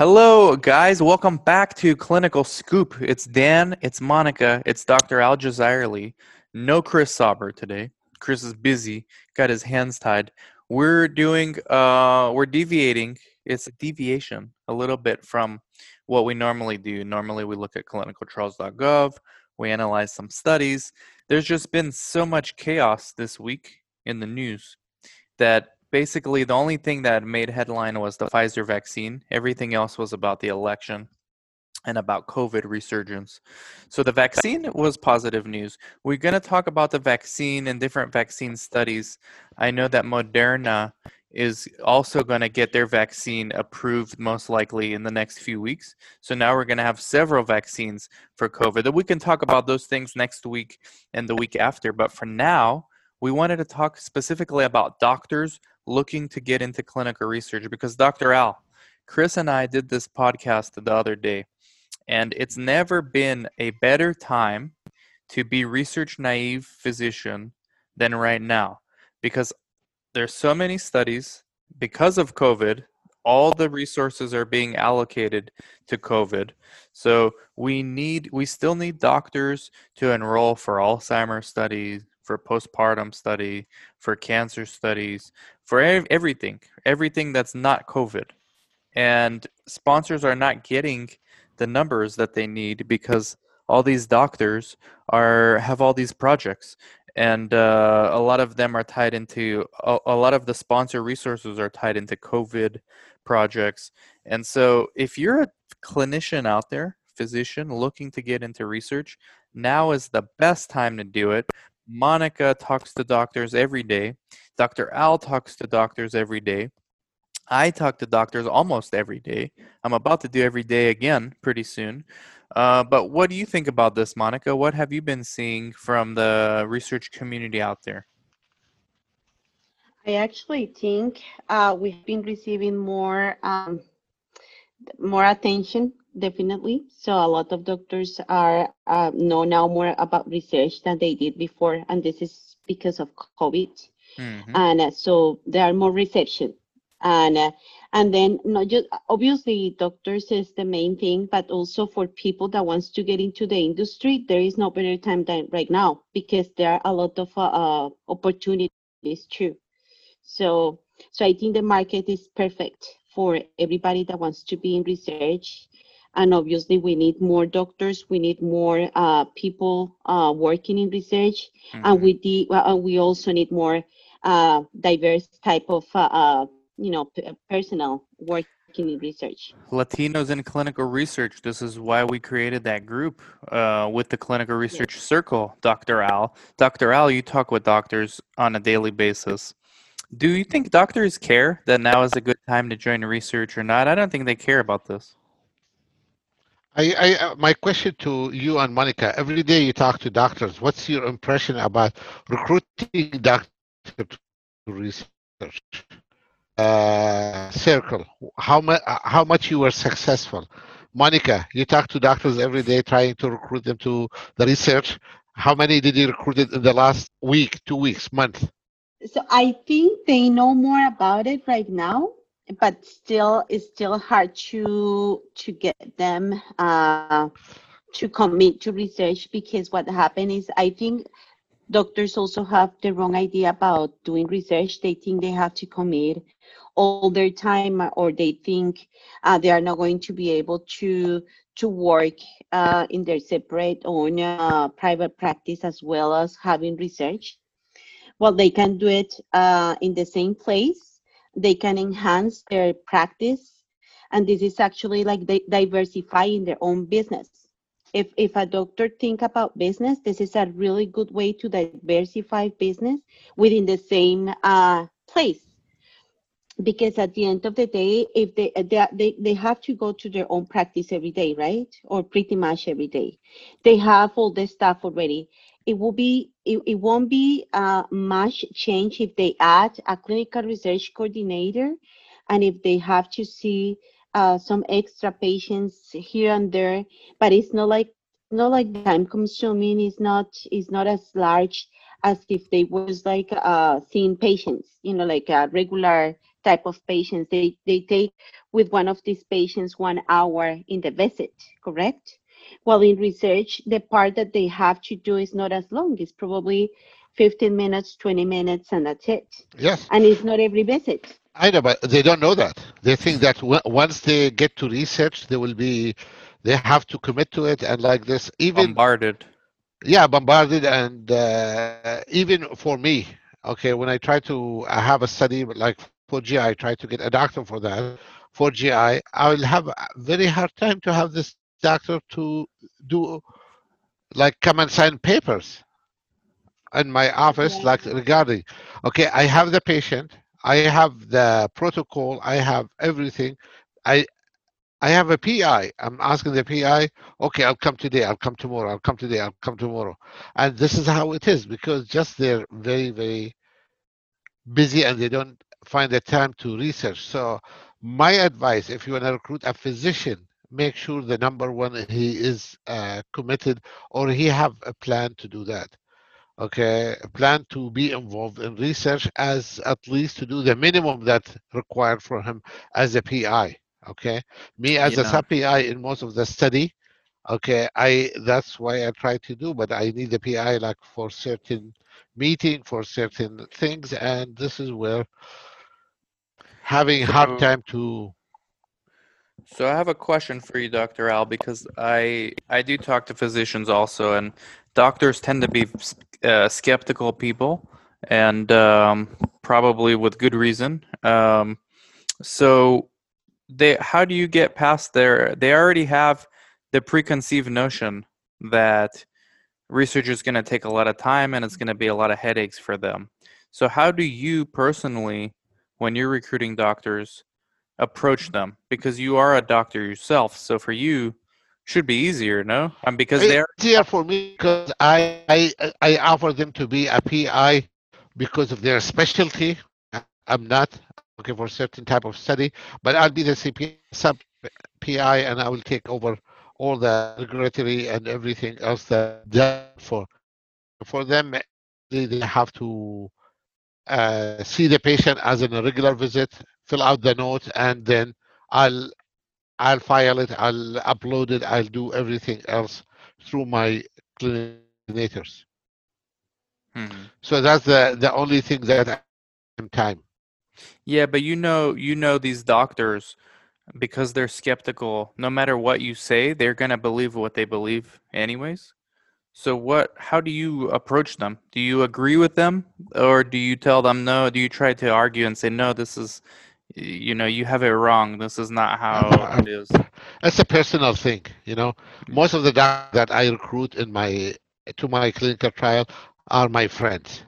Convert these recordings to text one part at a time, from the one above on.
Hello, guys. Welcome back to Clinical Scoop. It's Dan, it's Monica, it's Dr. Al Jazairli. No Chris Sauber today. Chris is busy, got his hands tied. We're doing, uh, we're deviating. It's a deviation a little bit from what we normally do. Normally, we look at clinicaltrials.gov, we analyze some studies. There's just been so much chaos this week in the news that basically the only thing that made headline was the Pfizer vaccine. Everything else was about the election and about COVID resurgence. So the vaccine was positive news. We're going to talk about the vaccine and different vaccine studies. I know that Moderna is also going to get their vaccine approved most likely in the next few weeks. So now we're going to have several vaccines for COVID. That we can talk about those things next week and the week after, but for now, we wanted to talk specifically about doctors looking to get into clinical research because Dr. Al, Chris and I did this podcast the other day, and it's never been a better time to be research naive physician than right now because there's so many studies because of COVID all the resources are being allocated to COVID. So we need we still need doctors to enroll for Alzheimer's studies, for postpartum study, for cancer studies, for everything, everything that's not COVID. And sponsors are not getting the numbers that they need because all these doctors are have all these projects and uh, a lot of them are tied into a, a, lot of the sponsor resources are tied into covid projects and so if you're a clinician out there physician looking to get into research now is the best time to do it Monica talks to doctors every day. Dr. Al talks to doctors every day. I talk to doctors almost every day. I'm about to do every day again pretty soon. Uh, but what do you think about this, Monica? What have you been seeing from the research community out there? I actually think uh, we've been receiving more um, more attention definitely. So a lot of doctors are uh, know now more about research than they did before, and this is because of COVID. Mm-hmm. And uh, so there are more reception, and uh, and then not just obviously doctors is the main thing, but also for people that wants to get into the industry, there is no better time than right now because there are a lot of uh, uh, opportunities too. So so I think the market is perfect for everybody that wants to be in research and obviously we need more doctors. We need more uh, people uh, working in research. Mm-hmm. and we de- uh, we also need more uh, diverse type of uh, uh, you know p- personnel working in research. Latinos in clinical research. This is why we created that group with the clinical research yes. circle. Dr al dr al you talk with doctors on a daily basis. Do you think doctors care that now is a good time to join research or not? I don't think they care about this I, I, uh, my question to you and Monica, every day you talk to doctors, what's your impression about recruiting doctors to research? Uh, circle, how, mu- uh, how much you were successful? Monica, you talk to doctors every day trying to recruit them to the research. How many did you recruit in the last week, two weeks, month? So I think they know more about it right now but still it's still hard to to get them uh, to commit to research because what happened is I think doctors also have the wrong idea about doing research. They think they have to commit all their time or they think uh, they are not going to be able to to work uh, in their separate own uh, private practice as well as having research. Well, they can do it uh, in the same place they can enhance their practice and this is actually like diversifying their own business. If if a doctor think about business this is a really good way to diversify business within the same uh, place. Because at the end of the day if they, they they have to go to their own practice every day right? Or pretty much every day. They have all the stuff already. It will be it, it won't be uh, much change if they add a clinical research coordinator and if they have to see uh, some extra patients here and there but it's not like not like time consuming is not is not as large as if they was like uh, seeing patients you know like a regular type of patients. They they take with one of these patients one hour in the visit, correct? Well, in research, the part that they have to do is not as long. It's probably 15 minutes, 20 minutes, and that's it. Yes. And it's not every visit. I know, but they don't know that. They think that w- once they get to research, they will be, they have to commit to it, and like this, even Bombarded. yeah, bombarded, and uh, even for me, okay, when I try to I have a study like for GI, I try to get a doctor for that. For GI, I will have a very hard time to have this doctor to do, like, come and sign papers in my office, Yeah. like regarding, okay, I have the patient, I have the protocol, I have everything. I I have a PI. I'm asking the PI, okay, I'll come today, I'll come tomorrow, I'll come today, I'll come tomorrow. And this is how it is because just they're very, very busy and they don't find the time to research. So my advice, if you want to recruit a physician, make sure the number one he is uh, committed or he have a plan to do that. Okay? A plan to be involved in research as at least to do the minimum that required for him as a pi okay? Me as a sub pi in most of the study okay i that's why i try to do but i need the pi like for certain meeting for certain things and this is where having So- hard time to So I have a question for you, Dr. Al, because I I do talk to physicians also, and doctors tend to be uh, skeptical people, and um, probably with good reason. Um, so they, how do you get past their? They already have the preconceived notion that research is going to take a lot of time and it's going to be a lot of headaches for them. So how do you personally, when you're recruiting doctors? Approach them because you are a doctor yourself. So for you, should be easier, no? Um, because they're easier for me because I, I I offer them to be a PI because of their specialty. I'm not looking for a certain type of study, but I'll be the CP sub PI and I will take over all the regulatory and everything else that done for for them. They, they have to uh, see the patient as in a regular visit, fill out the note, and then I'll I'll file it, I'll upload it, I'll do everything else through my coordinators. Mhm. So that's the the only thing that I am time. Yeah, but you know, you know these doctors because they're skeptical. No matter what you say, they're gonna believe what they believe, anyways. So what? How do you approach them? Do you agree with them, or do you tell them no? Do you try to argue and say no? This is, you know, you have it wrong. This is not how it is. It's a personal thing, you know. Mm. Most of the guys that I recruit in my to my clinical trial are my friends.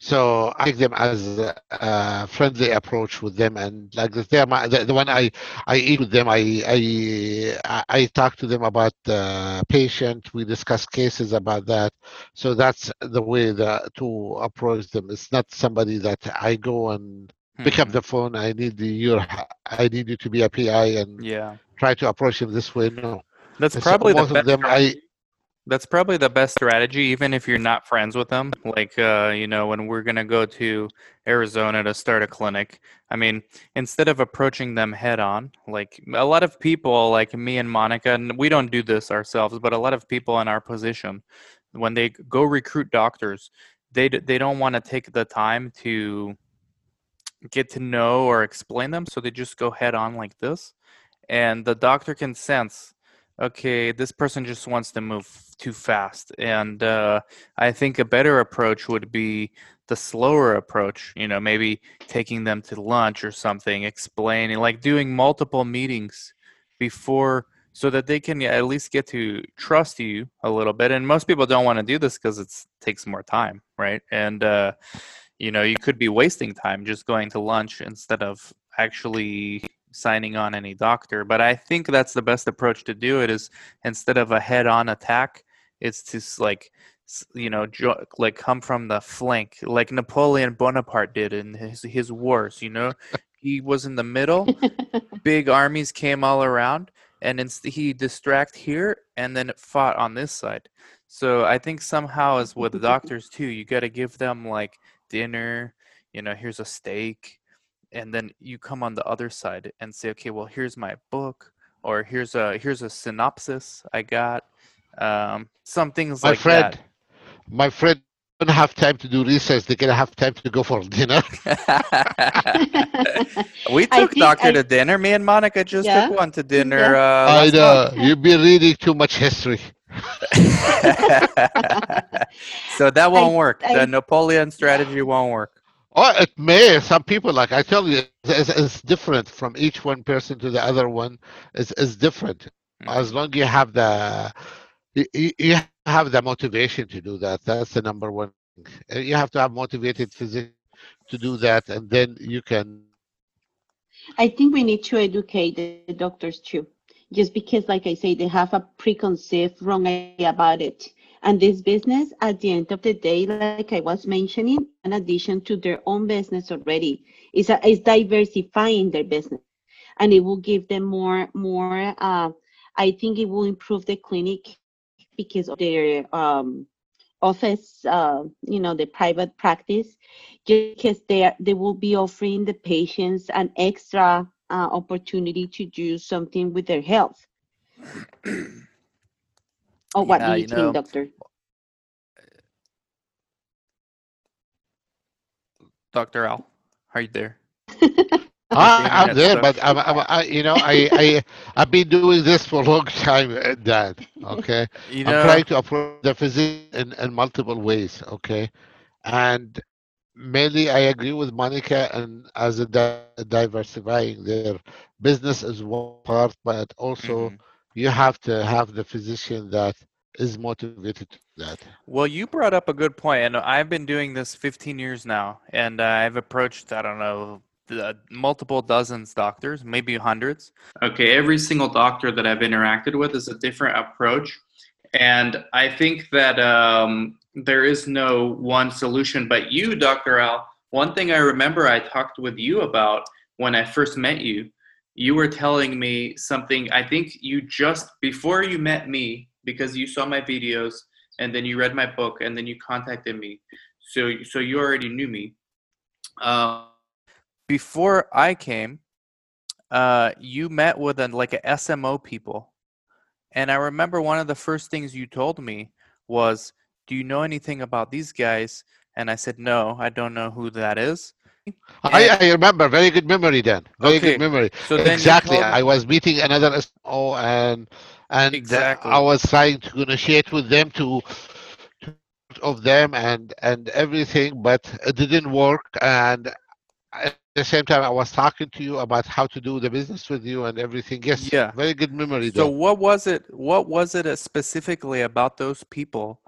So I take them as a, friendly approach with them, and like this, they're my, the, the one I I eat with them. I I I- talk to them about the patient. We discuss cases about that. So that's the way that to approach them. It's not somebody that I go and pick up Mhm. the phone. I need the your I need you to be a PI and Yeah, try to approach him this way. No, that's probably the most of them I-. That's probably the best strategy, even if you're not friends with them. Like, uh, you know, when we're gonna go to Arizona to start a clinic, I mean, instead of approaching them head on, like a lot of people, like me and Monica, and we don't do this ourselves, but a lot of people in our position, when they go recruit doctors, they they don't want to take the time to get to know or explain them, so they just go head on like this, and the doctor can sense okay, this person just wants to move too fast. And uh, I think a better approach would be the slower approach, you know, maybe taking them to lunch or something, explaining, like doing multiple meetings before so that they can at least get to trust you a little bit. And most people don't want to do this because it takes more time, right? And, uh, you know, you could be wasting time just going to lunch instead of actually signing on any doctor. But I think that's the best approach to do it is instead of a head-on attack, it's just like you know jo- like come from the flank like Napoleon Bonaparte did in his his wars. You know, he was in the middle. Big armies came all around, and inst- he distract here and then fought on this side. So I think somehow as with the doctors too, you got to give them like dinner. You know, here's a steak and then you come on the other side and say, okay, well, here's my book, or here's a here's a synopsis I got, um, some things My like friend, my friend don't have time to do research. They're gonna have time to go for dinner. we took Doctor I- to dinner. Me and Monica just Yeah. took one to dinner. Yeah. Uh, I last know you've been reading too much history. so that won't work. I- the Napoleon strategy won't work. Oh, it may. Some people, like I tell you, it's, it's different from each one person to the other one. It's, it's different. Mm-hmm. As long you have the you, you you have the motivation to do that. That's the number one. thing. You have to have motivated physician to do that, and then you can. I think we need to educate the doctors too. Just because, like I say, they have a preconceived wrong idea about it. And this business, at the end of the day, like I was mentioning, in addition to their own business already, is is diversifying their business, and it will give them more more. Uh, I think it will improve the clinic because of their um, office, uh, you know, the private practice, just because they are, they will be offering the patients an extra uh, opportunity to do something with their health. Oh, what Yeah, do you, you think, know, doctor? Doctor Al, are you there? I, Internet I'm there, stuff. but I'm, I'm I, you know, I, I, I've been doing this for a long time, uh, Dan. Okay. You I'm know, trying to approach the physician in, in multiple ways, okay? And mainly I agree with Monica and as a di- diversifying their business is one part, but also Mhm. You have to have the physician that is motivated to that. Well, you brought up a good point, and I've been doing this 15 years now, and uh, I've approached, I don't know, the multiple dozens doctors, maybe hundreds. Okay, every single doctor that I've interacted with is a different approach, and I think that um, there is no one solution. But you, Dr. Al, one thing I remember I talked with you about when I first met you, you were telling me something. I think you just before you met me, because you saw my videos and then you read my book and then you contacted me. So so you already knew me. Uh, before i came uh, you met with an, like a smo people. And i remember one of the first things you told me was do you know anything about these guys? And i said no i don't know who that is I, I remember, very good memory then. Very Okay, good memory. so then exactly. I was meeting another SO and and Exactly. I was trying to negotiate with them to, to of them and and everything, but it didn't work. And at the same time, I was talking to you about how to do the business with you and everything. Yes. Yeah. Very good memory. So then. what was it? What was it uh, specifically about those people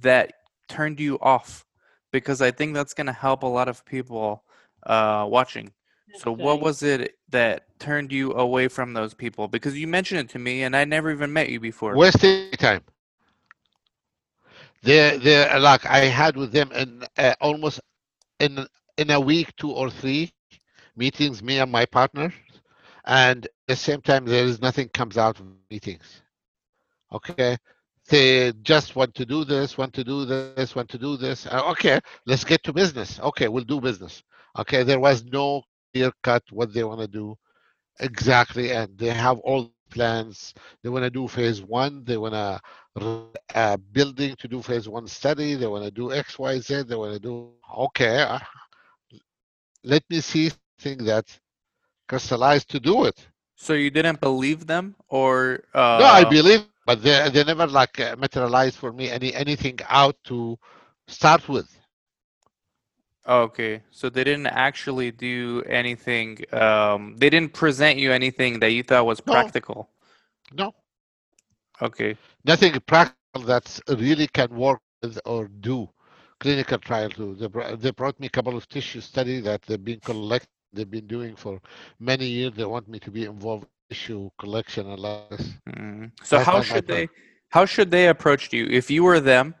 that turned you off? Because I think that's going to help a lot of people uh, watching. So what was it that turned you away from those people? Because you mentioned it to me, and I never even met you before. wasting time. They they like I had with them in uh, almost in in a week, two or three meetings, me and my partner, and at the same time there is nothing comes out of meetings. Okay, they just want to do this, want to do this, want to do this. Uh, okay, let's get to business. Okay, we'll do business. Okay, there was no clear cut what they want to do exactly, and they have all plans. They want to do phase one. They want to uh, building to do phase one study. They want to do X, Y, Z. They want to do okay. uh, let me see thing that crystallized to do it. So you didn't believe them, or uh, no, I believe, but they they never like uh, materialized for me any anything out to start with. Okay, so they didn't actually do anything. Um, they didn't present you anything that you thought was No. practical. No, Okay. nothing practical that really can work with or do clinical trial too. They, they brought me a couple of tissue study that they've been collect they've been doing for many years. They want me to be involved in tissue collection like this. Mm. So That's how should they how should they approach you if you were them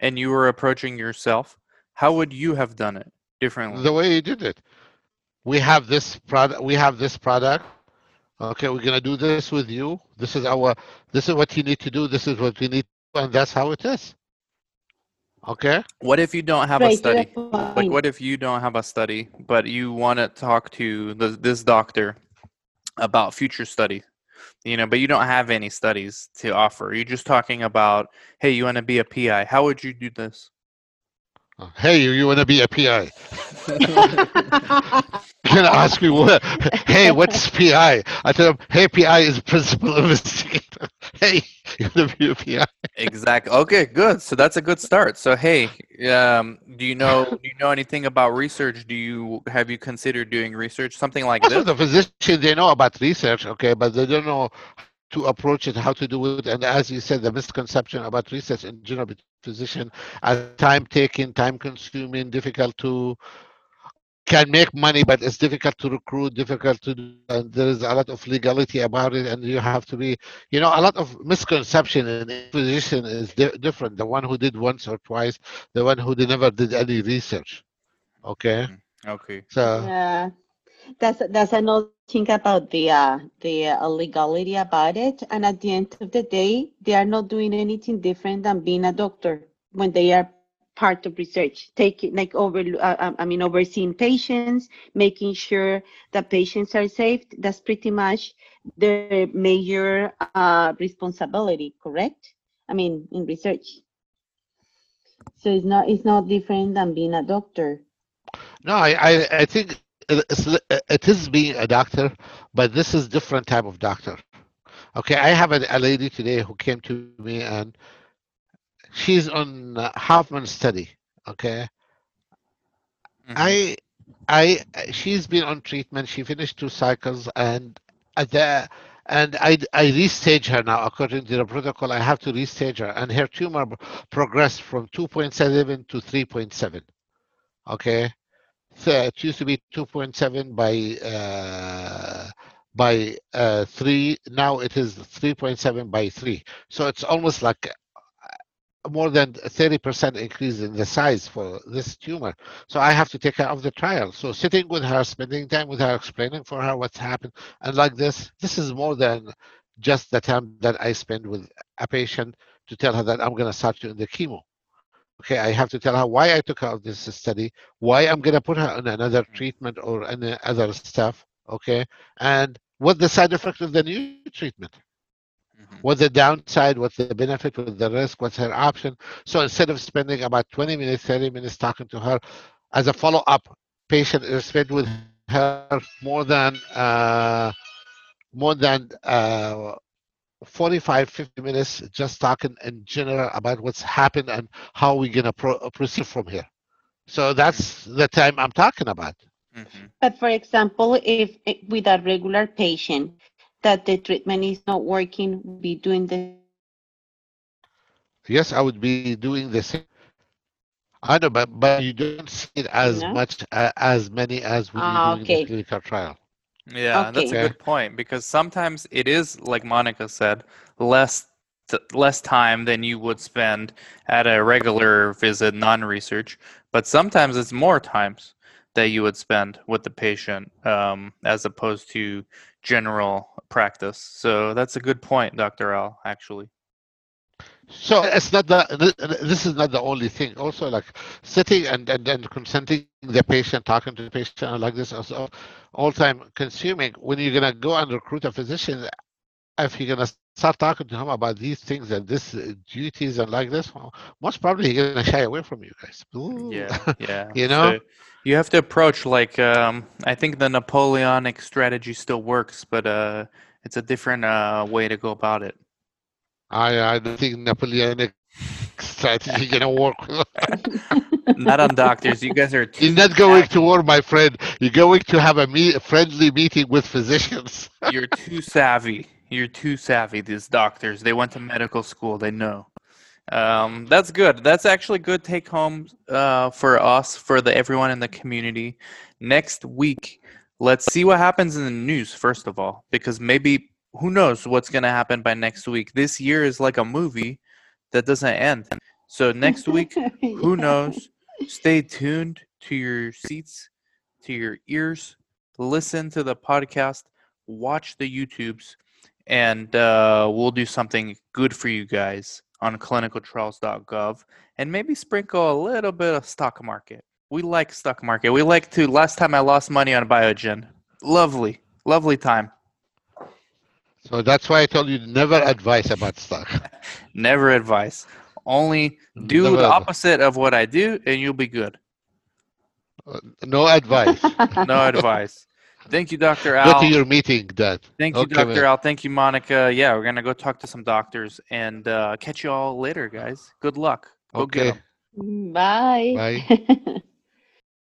and you were approaching yourself? How would you have done it differently? The way you did it. We have this product. We have this product. Okay, we're gonna do this with you. This is our. This is what you need to do. This is what we need, and that's how it is. Okay. What if you don't have a Right, to study? Like, what if you don't have a study, but you want to talk to the, this doctor about future study? You know, but you don't have any studies to offer. You're just talking about, hey, you want to be a PI. How would you do this? Hey, you, you want to be a PI? You're gonna ask me what? Hey, what's PI? I tell them, hey, PI is principal investigator. Hey, you want to be a PI? exactly. Okay, good. So that's a good start. So hey, um, do you know do you know anything about research? Do you have you considered doing research, something like Most this? of the physicians they know about research, okay, but they don't know to approach it, how to do it, and as you said, the misconception about research in general, with physician, as time taking, time consuming, difficult to can make money, but it's difficult to recruit, difficult to, do, and there is a lot of legality about it, and you have to be, you know, a lot of misconception in physician is di- different. The one who did once or twice, the one who did never did any research. Okay, mm-hmm. Okay. so Yeah, that's that's another thing about the uh, the uh, legality about it. And at the end of the day, they are not doing anything different than being a doctor when they are part of research, taking like over, uh, um, I mean, overseeing patients, making sure that patients are safe. That's pretty much their major uh, responsibility, correct? I mean, in research. So it's not it's not different than being a doctor. No, I, I, I think it- is being a doctor, but this is different type of doctor. Okay, I have a, a lady today who came to me and she's on uh, Hoffman study. Okay, Mhm. I, I, she's been on treatment. She finished two cycles and at the, and I, I restage her now according to the protocol. I have to restage her, and her tumor progressed from 2.7 to 3.7. Okay, it used to be 2.7 by uh, by uh, three. Now it is 3.7 by three. So it's almost like uh, more than 30% increase in the size for this tumor. So I have to take her off the trial. So sitting with her, spending time with her, explaining for her what's happened, and like this, this is more than just the time that I spend with a patient to tell her that I'm going to start you in the chemo. Okay, I have to tell her why I took her out this study, why I'm going to put her on another treatment or any other stuff. Okay, and what the side effect of the new treatment Mhm. what's the downside, what's the benefit, what's the risk, what's her option. So instead of spending about 20 minutes, 30 minutes talking to her, as a follow-up, patient is spent with her more than uh, more than uh, 45, 50 minutes just talking in general about what's happened and how we're gonna pro- proceed from here. So that's the time I'm talking about. Mhm. But for example, if with a regular patient that the treatment is not working, be doing the Yes, I would be doing the same. I know, but but you don't see it as No? much uh, as many as we Ah, you're doing okay. the clinical trial. Yeah, that's a good point because sometimes it is like Monica said, less t- less time than you would spend at a regular visit, non-research, but sometimes it's more times that you would spend with the patient um, as opposed to general practice. So that's a good point, Dr. Al, actually. So it's not the this is not the only thing. Also, like sitting and and, and consenting the patient, talking to the patient and like this, also all time consuming. When you're gonna go and recruit a physician, if you're gonna start talking to him about these things and this uh, duties and like this, well, most probably he's gonna shy away from you guys. Ooh. Yeah, yeah. You know? So you have to approach like um, I think the Napoleonic strategy still works, but uh, it's a different uh, way to go about it. I I don't think Napoleonic strategy gonna work. Not on doctors. You guys are too You're not going to war, my friend. You're going to have a friendly meeting with physicians. You're too savvy. You're too savvy. These doctors. They went to medical school. They know. Um, that's good. That's actually good take home uh, for us, for the everyone in the community. Next week, let's see what happens in the news first of all, because maybe who knows what's gonna happen by next week. This year is like a movie that doesn't end. So next week, who knows? Stay tuned to your seats, to your ears. Listen to the podcast. Watch the YouTubes, and uh, we'll do something good for you guys. on clinicaltrials.gov and maybe sprinkle a little bit of stock market. We like stock market. We like to. Last time I lost money on Biogen. Lovely, lovely time. So that's why I told you never advise about stock. Never advice. Only do Never the advi- opposite of what I do, and you'll be good. No advice. No advice. Thank you, Dr. Al. Go Al. to your meeting, Dan. Thank you, Okay, Dr. man. Al. Thank you, Monica. Yeah, we're gonna go talk to some doctors and uh, catch you all later, guys. Good luck. Go get Bye. Bye.